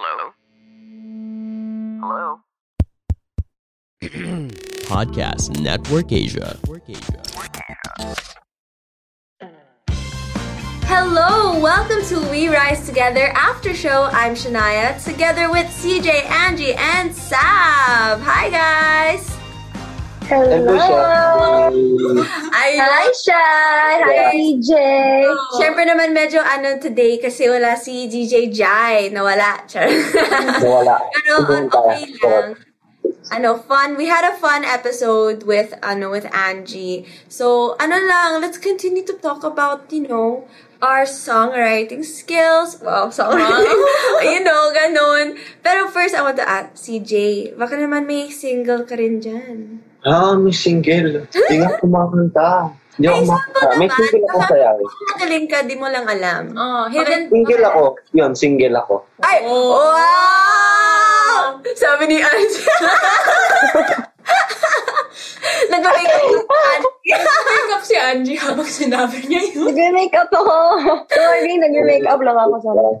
Hello? Hello? Podcast Network Asia. Hello, welcome to We Rise Together After Show. I'm Shania, together with CJ, Angie, and Sab. Hi, guys. Hello, Shai. Ayun. Hi, Shai. Hi, DJ. Siyempre naman medyo ano today kasi wala si DJ Jai. Nawala. Char. Nawala. Pero ka. okay lang. Ano, fun. We had a fun episode with, ano, with Angie. So, ano lang, let's continue to talk about, you know, our songwriting skills. Wow, songwriting. you know, ganun. Pero first, I want to ask, CJ, baka naman may single ka rin dyan. Ah, may single. Hindi nga kumakanta. Hindi ako Ay, kumakanta. May naman. single ako Baka- kaya. Baka Magaling ka, di mo lang alam. Oh, hidden. Single ako. Yun, single ako. Ay! Oh. Wow! Sabi ni Angie. Nag-make up yung Angie. Make up si Angie habang sinabi niya yun. Nag-make up ako. Sorry, nag-make up lang ako. Sorry.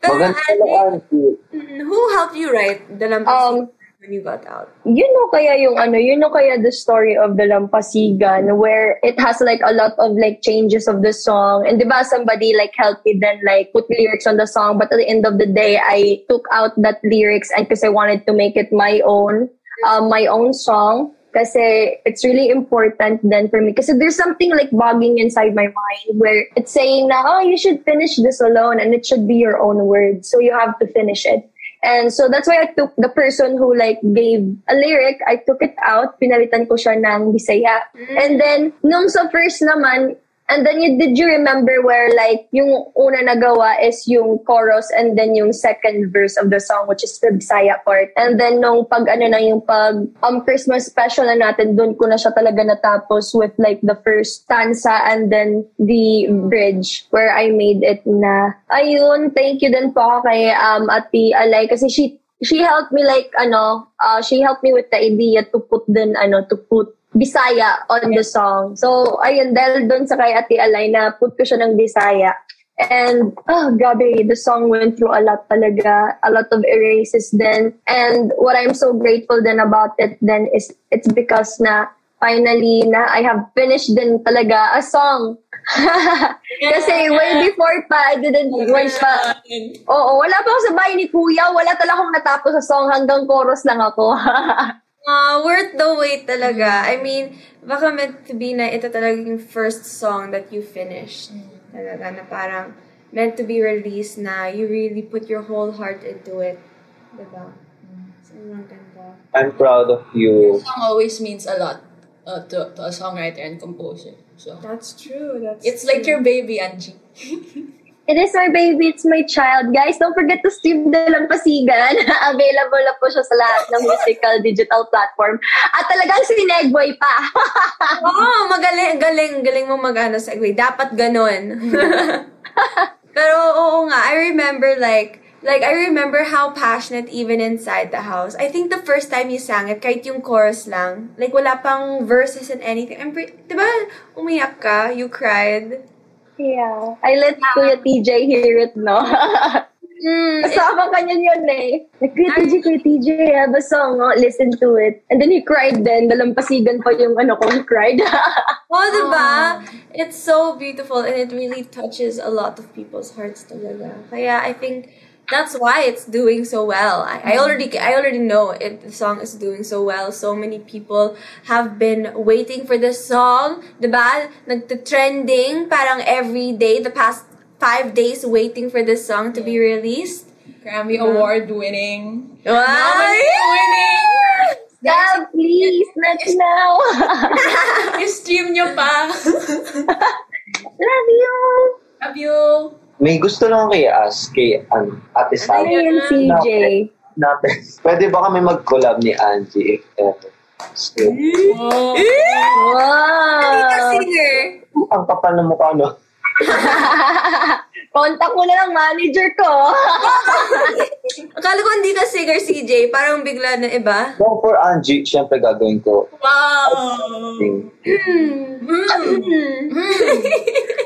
Maganda Andy- lang, Auntie. Who helped you write the Lampas Um, when you got out? You know kaya yung ano, you know kaya the story of the Lampasigan where it has like a lot of like changes of the song. And diba somebody like helped me then like put lyrics on the song. But at the end of the day, I took out that lyrics and because I wanted to make it my own, um, my own song. Kasi it's really important then for me. Kasi there's something like bugging inside my mind where it's saying oh, you should finish this alone and it should be your own word. So you have to finish it. And so that's why I took the person who like gave a lyric, I took it out, pinalitan ko siya ng Bisaya. And then, nung sa first naman, and then you, did you remember where like yung una nagawa is yung chorus and then yung second verse of the song which is the Bisaya part. And then nung pag ano na yung pag um Christmas special na natin, doon ko na siya talaga natapos with like the first stanza and then the bridge where I made it na ayun, thank you din po kay um Ate Alay kasi she she helped me like ano, uh, she helped me with the idea to put din ano, to put Bisaya on the song. So, ayun, dahil doon sa kay Ate Alay na put ko siya ng Bisaya. And, oh, grabe, the song went through a lot talaga, a lot of erases then. And what I'm so grateful then about it then is it's because na finally na I have finished din talaga a song. Kasi way before pa, I didn't, way pa, Oo, wala pa ako sa bahay ni Kuya. Wala talaga akong natapos sa song. Hanggang chorus lang ako. Ah, worth the wait talaga. I mean, baka meant to be na ito talaga yung first song that you finished. Talaga na parang meant to be released na you really put your whole heart into it. Diba? Sobrang ganda. I'm proud of you. Song always means a lot uh, to, to a songwriter and composer. So That's true. That's it's like your baby, Angie. It is my baby. It's my child. Guys, don't forget to stream the Lampasigan. Available na po siya sa lahat ng musical digital platform. At talagang sinegway pa. Oo, magaling, galing, galing mo mag-ano segue. Dapat ganun. Pero oo nga, I remember like, like I remember how passionate even inside the house. I think the first time you sang it, kahit yung chorus lang, like wala pang verses and anything. I'm pre- diba, umiyak ka, you cried. yeah. I let Kuya TJ hear it, no? Mm, Kasama ka niyan yun eh. Like, Kuya TJ, Kuya TJ, I have a song. Oh, listen to it. And then he cried then. Dalampasigan pa yung ano ko, he cried. oh, diba? It's so beautiful and it really touches a lot of people's hearts talaga. Kaya I think that's why it's doing so well. I, I mm. already I already know it the song is doing so well. So many people have been waiting for this song. Diba? Nagte-trending parang every day the past five days waiting for this song to be released. Grammy Award winning. Wow! winning! God, please, not now. I-stream nyo pa. Love you. Love you. May gusto lang kay ask kay an, Ate Ano Sally. yun, CJ? Natin. Pwede ba kami mag-collab ni Angie? if ever? So, Wow. singer! ang kapal ng mukha, no? Contact mo na lang manager ko. Akala ko hindi ka singer. CJ? Parang bigla na iba? No, for Angie, syempre gagawin ko. Wow! Thing.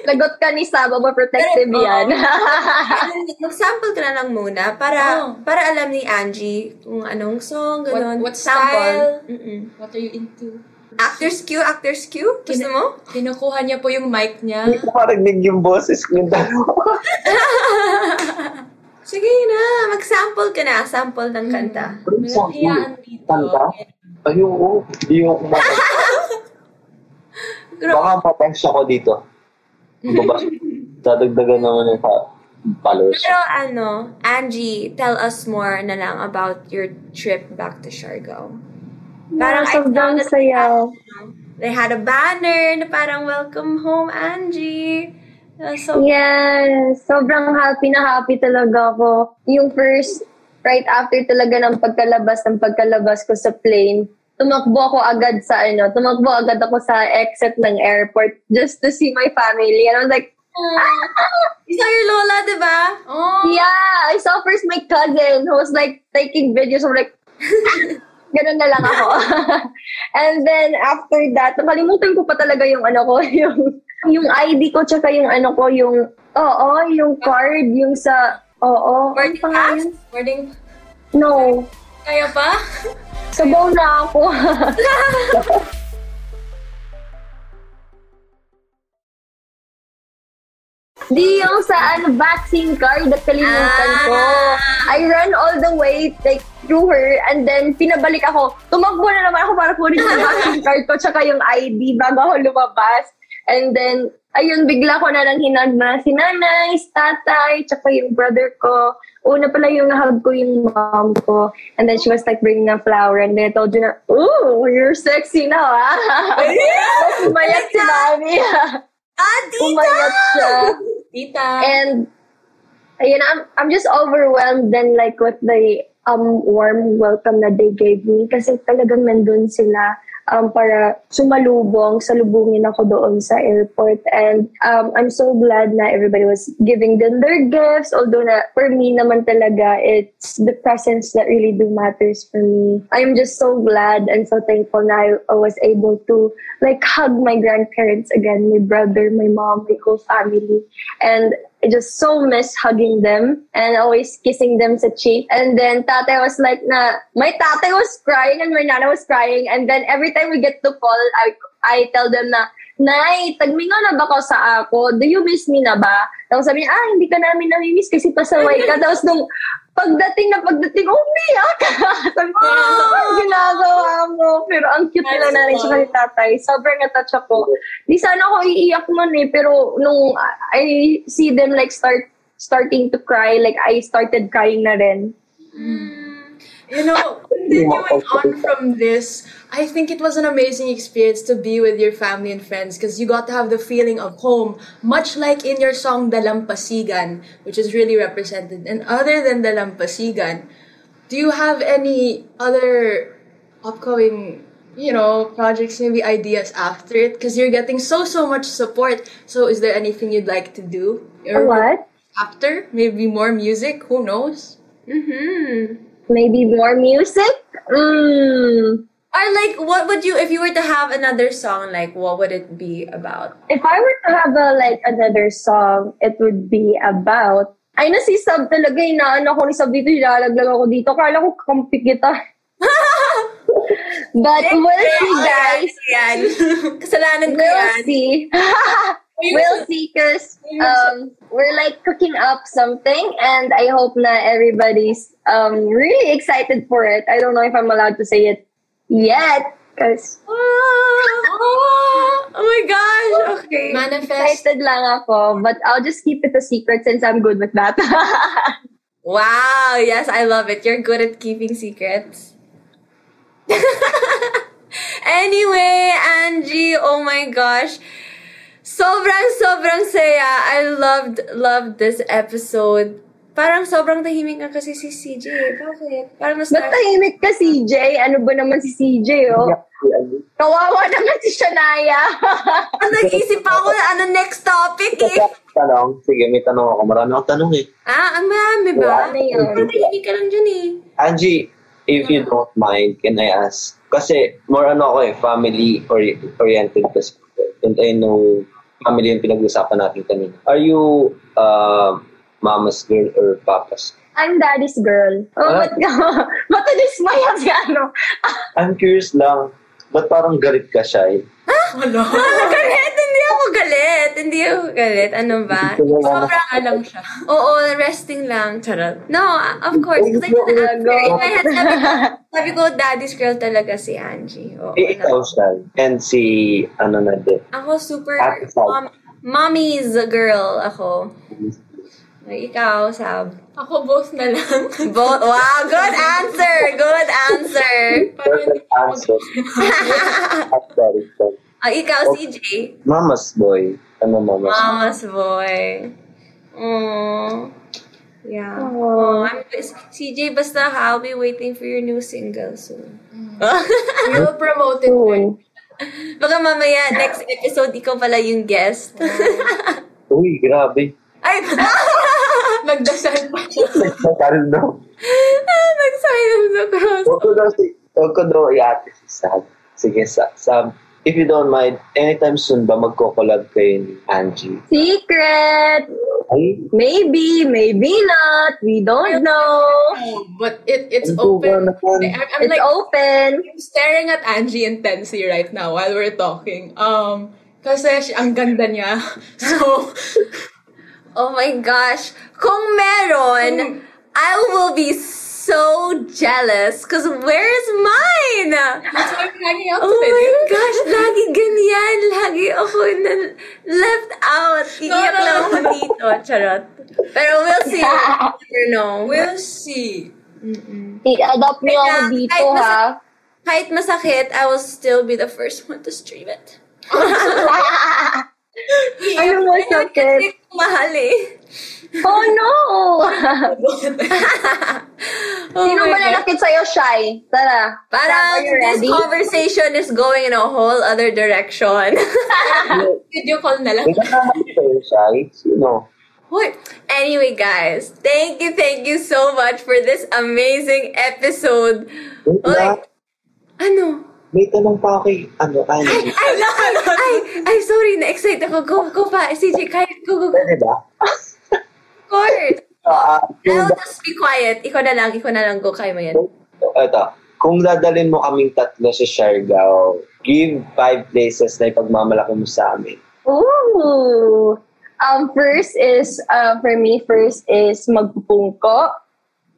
Lagot ka ni Saba, ba protective Pero, yan. Mag-sample ka na lang muna para Oh. para alam ni Angie kung anong song, ganun. What- what style. sample? Mm-mm. What are you into? Actor's cue, actor's cue? Gusto Kina- mo? Kinukuha niya po yung mic niya. Hindi ko marinig yung boses ko yung dalawa. Sige na, mag-sample ka na. Sample ng kanta. Walang hiyaan dito. Kanta? Ay, oo. Hindi yung kumata. Baka mapengs ako dito. Baba. Dadagdagan naman yung pa- followers. Pero ano, Angie, tell us more na lang about your trip back to Siargao. Parang I sobrang saw that saya. They had a banner na parang welcome home, Angie. Uh, so, Yes, sobrang happy na happy talaga ako. Yung first, right after talaga ng pagkalabas, ng pagkalabas ko sa plane, tumakbo ako agad sa ano, tumakbo agad ako sa exit ng airport just to see my family. And I was like, you saw your lola, di ba? Oh, yeah, I saw first my cousin who was like taking videos. I'm like, ganun na lang ako. And then after that, nakalimutan ko pa talaga yung ano ko, yung yung ID ko tsaka yung ano ko, yung oo, yung card, yung sa oo, Boarding ano pangalan? pass? boarding. No, Kaya pa? sabaw na ako. Di yung sa ano, vaccine card at kalimutan ko. Ah. I ran all the way like through her and then pinabalik ako. Tumakbo na naman ako para kunin yung vaccine card ko tsaka yung ID bago ako lumabas. And then, ayun, bigla ko na lang hinag na si nanay, si tatay, tsaka yung brother ko. Una pala yung nahag ko yung mom ko. And then she was like bringing a flower and then I told you na, ooh, you're sexy now, ah. Umayat si mami. Ah, tita! umayat siya. Tita. And ayun, I'm I'm just overwhelmed then like with the um warm welcome na they gave me kasi talagang nandun sila um para sumalubong, salubungin ako doon sa airport and um I'm so glad na everybody was giving them their gifts although na for me naman talaga it's the presents that really do matters for me. I'm just so glad and so thankful na I was able to like hug my grandparents again, my brother, my mom, my whole family. And I just so miss hugging them and always kissing them sa cheek. And then tatay was like na, my tatay was crying and my nana was crying. And then every time we get to call, I, I tell them na, Nay, tagmingo na ba ko sa ako? Do you miss me na ba? Tapos sabi niya, ah, hindi ka namin nami-miss kasi pasaway ka. Tapos nung pagdating na pagdating, umiyak. sabi ko, ah, ginagawa mo. Pero ang cute nila nanay sa ni tatay. Sobrang natouch ako. Di sana ako iiyak nun eh. Pero nung I see them like start starting to cry, like I started crying na rin. You know, continuing on from this, I think it was an amazing experience to be with your family and friends because you got to have the feeling of home, much like in your song Dalampasigan, which is really represented. And other than Dalampasigan, do you have any other upcoming, you know, projects, maybe ideas after it? Because you're getting so, so much support. So is there anything you'd like to do? Or what? After? Maybe more music? Who knows? Mm-hmm. Maybe more music? Mm. Or like, what would you, if you were to have another song, like, what would it be about? If I were to have a, like another song, it would be about ay na si Sab talaga, inaano ko ni Sab dito, ilalaglag ako dito. Kala ko kampi kita. But we'll see, guys. Yan. Kasalanan ko We'll see. we'll see because um, we're like cooking up something and I hope na everybody's um, really excited for it. I don't know if I'm allowed to say it yet because Oh, oh my gosh. Okay. Manifest. excited lang ako. But I'll just keep it a secret since I'm good with that. Wow. Yes, I love it. You're good at keeping secrets. anyway, Angie, oh my gosh. Sobrang, sobrang saya. I loved, loved this episode. Parang sobrang tahimik nga kasi si CJ. Bakit? Parang Ba't na-start. tahimik ka, CJ? Ano ba naman si CJ, oh? Kawawa naman si Shania. Ang nag-isip pa ako na ano next topic eh. Tanong, sige, may tanong ako. Marami akong tanong eh. Ah, ang marami ba? Ano yun? Parang tahimik ka lang dyan eh. Angie, if you don't mind, can I ask? Kasi more ano ako eh, family ori- oriented kasi. And I know family yung pinag-usapan natin kanina. Are you uh, mama's girl or papa's? I'm daddy's girl. Oh, Ah. ba't ka? Ba't na-dismaya si ano? I'm curious lang, ba't parang galit ka siya eh? Wala. galit! Hindi ako galit! Hindi ako galit. Ano ba? Sobrang alam siya. Oo, resting lang. Charot. No, of course. Kasi in my head, sabi ko, sabi ko, daddy's girl talaga si Angie. Oo, Eh, ikaw siya. And si, ano na din. Ako super, mom, mommy's girl ako. Ikaw, Sab. Ako both na lang. Both. Wow, good answer! Good answer! Perfect answer. Ah, ikaw, CJ. Mama's boy. Ano mama's Mama's boy. Oh. Yeah. Oh, I'm, CJ, basta ha, I'll be waiting for your new single soon. We'll promote it. Soon. Baka mamaya, next episode, ikaw pala yung guest. Uy, grabe. Ay! Nagdasal pa. Parang no. Nag-sign of the cross. Huwag ko daw si, huwag ko daw i-ate si Sam. Sige, Sa- Sam, if you don't mind, anytime soon ba magko-collab kayo ni Angie? Secret! Ay, Maybe, maybe not. We don't know. But it it's open. I'm, I'm It's like open. I'm staring at Angie intensely right now while we're talking. Um, kasi ang ganda niya. So, Oh my gosh. Kung meron, I will be so jealous. Cause where's mine? that's why I'm hanging out Oh my gosh, lagi ganyan. Lagi oh, ako na left out. Iiyak no, lang ako dito. Charot. Pero we'll see. Never know. We'll see. I-adopt niyo ako Kaya, dito, kahit mas- ha? Kahit masakit, I will still be the first one to stream it. Ano mo sakit? Kasi mahal eh. Oh, no! Oh Sino ba God. nalakit sa'yo, Shy? Tara. Parang this ready? conversation is going in a whole other direction. Video call na lang. Sino? Hoy. Anyway, guys, thank you, thank you so much for this amazing episode. Lang. Ano? May tanong pa ako kay, ano, Angie. Ay, ay, ay, sorry, na-excite ako. Go, go pa. CJ, kahit, go, go, go. Pwede ba? Of course. Ah, I'll just be quiet. Ikaw na lang, ikaw na lang. Go, kaya mo yan. ito, kung dadalhin mo kaming tatlo sa Siargao, give five places na ipagmamalaki mo sa amin. Ooh. Um, first is, uh, for me, first is Magpupungko.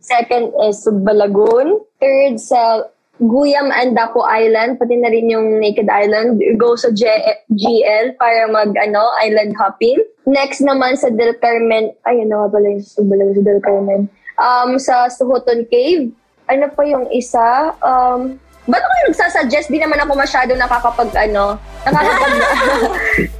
Second is Balagoon. Third sa Guyam and Dapo Island, pati na rin yung Naked Island. Go sa G- GL para mag, ano, island hopping. Next naman sa Del Carmen, ay, ano nga pala yung Balagoon sa Del Carmen. Um, sa Suhoton Cave. Ano pa yung isa? Um, Ba't ako nagsasuggest? Di naman ako masyado nakakapag, ano, nakakapag,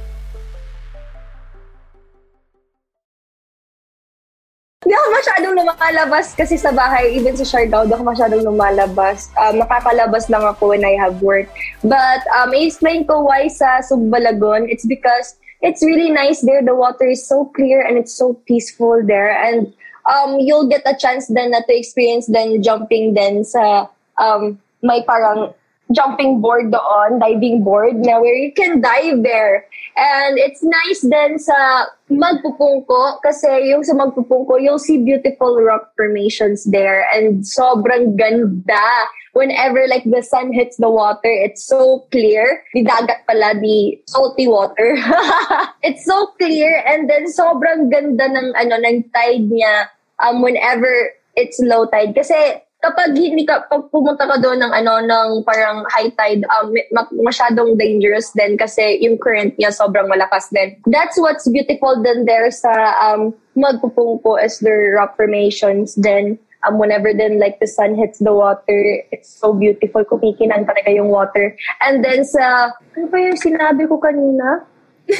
masyadong lumalabas kasi sa bahay, even sa Siargao, di ako masyadong lumalabas. Um, nakakalabas lang ako when I have work. But um, i-explain ko why sa Subbalagon. It's because it's really nice there. The water is so clear and it's so peaceful there. And um, you'll get a chance then na to experience then jumping then sa um, may parang jumping board doon, diving board, na where you can dive there. And it's nice then sa Magpupungko, kasi yung sa Magpupungko, you'll see beautiful rock formations there. And sobrang ganda. Whenever like the sun hits the water, it's so clear. Di dagat pala, di salty water. it's so clear and then sobrang ganda ng ano ng tide niya um whenever it's low tide kasi kapag hindi ka pag pumunta ka doon ng ano ng parang high tide um ma- masyadong dangerous din kasi yung current niya sobrang malakas din. That's what's beautiful then there sa um magpupungko is the rock formations then um whenever then like the sun hits the water it's so beautiful. Kumikinang talaga yung water. And then sa ano pa yung sinabi ko kanina?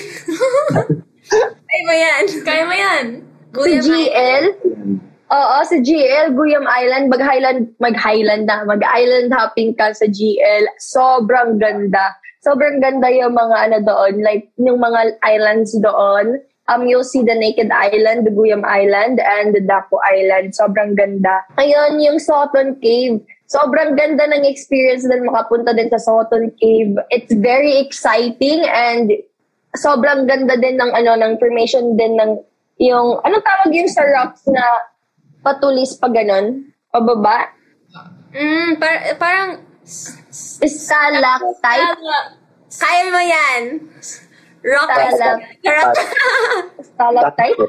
Kaya mo yan. Kaya mo yan. sa Kuya, GL Oo, sa GL, Guyam Island, mag-Highland, mag-Highland na, mag-Island hopping ka sa GL. Sobrang ganda. Sobrang ganda yung mga ano doon, like yung mga islands doon. Um, you'll see the Naked Island, the Guyam Island, and the Dapo Island. Sobrang ganda. Ngayon, yung Soton Cave. Sobrang ganda ng experience din makapunta din sa Soton Cave. It's very exciting and sobrang ganda din ng ano ng formation din ng yung anong tawag yung sa rocks na patulis pa ganon pababa Mm, par- parang... stalactite Kaya mo yan. Rock. Stalactite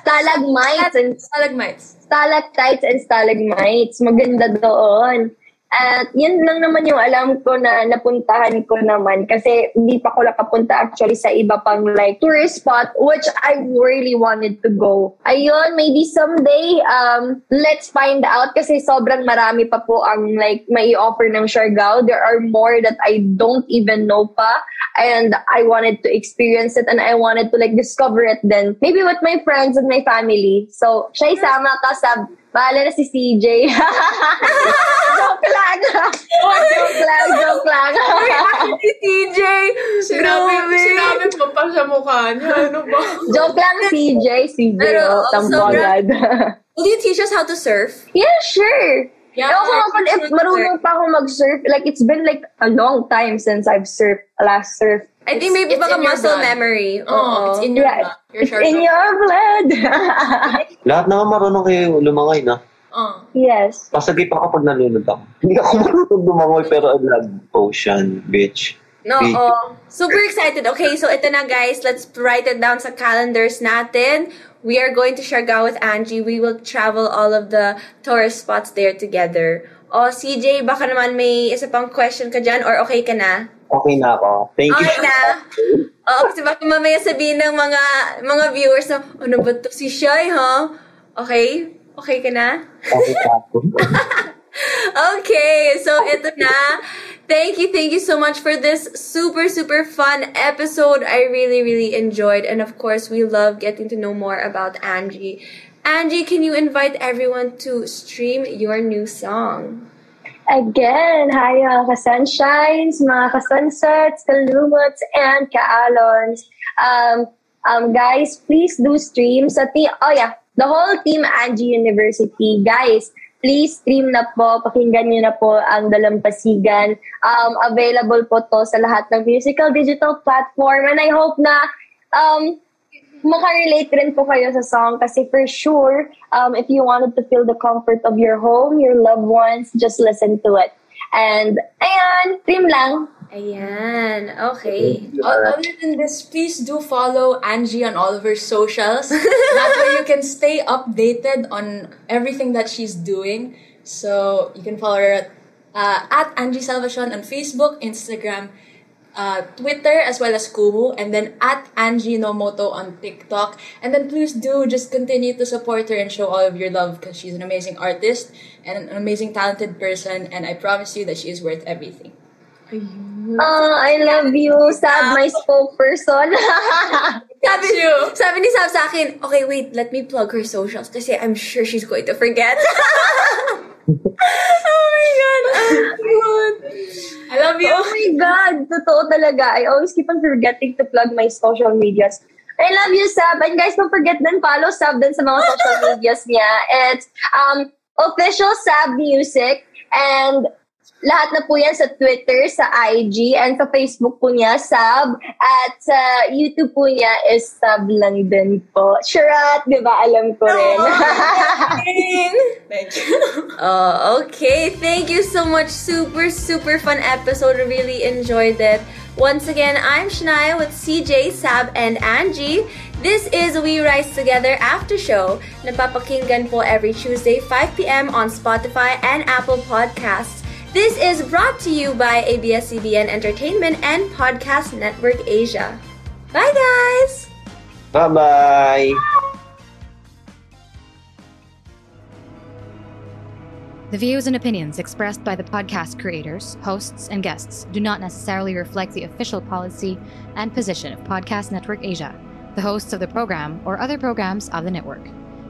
stalagmites and stalagmites. stalactites and stalagmites. Maganda doon at yun lang naman yung alam ko na napuntahan ko naman kasi hindi pa ko nakapunta actually sa iba pang like tourist spot which I really wanted to go. Ayun, maybe someday um let's find out kasi sobrang marami pa po ang like may offer ng Siargao. There are more that I don't even know pa and I wanted to experience it and I wanted to like discover it then maybe with my friends and my family. So, siya isama ka sa Bahala na si CJ. joke lang. joke lang, joke lang. si TJ. Sinabi, Grabe. sinabi mo pa sa mukha niya. Ano ba? joke lang, CJ. CJ, Pero, oh, tampo agad. Will you teach us how to surf? yeah, sure. Yeah, Ewan ko if sure. marunong pa ako mag-surf. Like, it's been like a long time since I've surfed, last surf. I think maybe baka muscle blood. memory. Oh, it's in your Yeah, blood. Your it's short in your blood. Lahat naman marunong kayo lumangay na. Oh. yes. Pasagay pa kapag nalunod ako. Hindi ako marunong lumangoy pero I love ocean, beach. No, oh. Super excited. Okay, so ito na guys. Let's write it down sa calendars natin. We are going to Siargao with Angie. We will travel all of the tourist spots there together. Oh, CJ, baka naman may isa pang question ka dyan or okay ka na? Okay na ako. Thank you. Okay na. Oo, kasi baka mamaya sabihin ng mga mga viewers na, ano ba to si Shai, ha? Okay? Okay ka na? Okay ako. Okay, so ito na. Thank you, thank you so much for this super, super fun episode. I really, really enjoyed. And of course, we love getting to know more about Angie. Angie, can you invite everyone to stream your new song? Again, hi mga ka-sunshines, mga ka-sunsets, kalumuts, and ka-alons. Um, um, guys, please do stream sa team. Oh yeah, the whole team Angie University. Guys, please stream na po. Pakinggan nyo na po ang Dalampasigan. Um, available po to sa lahat ng musical digital platform. And I hope na um, makarelate rin po kayo sa song kasi for sure, um, if you wanted to feel the comfort of your home, your loved ones, just listen to it. And, ayan, stream lang. Ayan, okay. Other than this, please do follow Angie on all of her socials. that way you can stay updated on everything that she's doing. So you can follow her at, uh, at Angie Salvation on Facebook, Instagram, uh, Twitter, as well as Kumu, and then at Angie Nomoto on TikTok. And then please do just continue to support her and show all of your love because she's an amazing artist and an amazing talented person. And I promise you that she is worth everything. Oh, I love you. Sad my spokesperson. Sabi, you. sabi ni Sab sa akin, okay, wait, let me plug her socials kasi I'm sure she's going to forget. oh my God. I love you. oh my God, totoo talaga. I always keep on forgetting to plug my social medias. I love you, Sab. And guys, don't forget din follow Sab din sa mga social medias niya. It's um, official Sab Music. And lahat na po yan sa Twitter, sa IG, and sa Facebook po niya, Sab. At sa YouTube po niya is Sab lang din po. Sharat, di ba? Alam ko rin. Thank you. Oh, okay. Thank you so much. Super, super fun episode. Really enjoyed it. Once again, I'm Shania with CJ, Sab, and Angie. This is We Rise Together After Show. Napapakinggan po every Tuesday, 5 p.m. on Spotify and Apple Podcasts. This is brought to you by ABS-CBN Entertainment and Podcast Network Asia. Bye, guys! Bye-bye. The views and opinions expressed by the podcast creators, hosts, and guests do not necessarily reflect the official policy and position of Podcast Network Asia, the hosts of the program, or other programs of the network.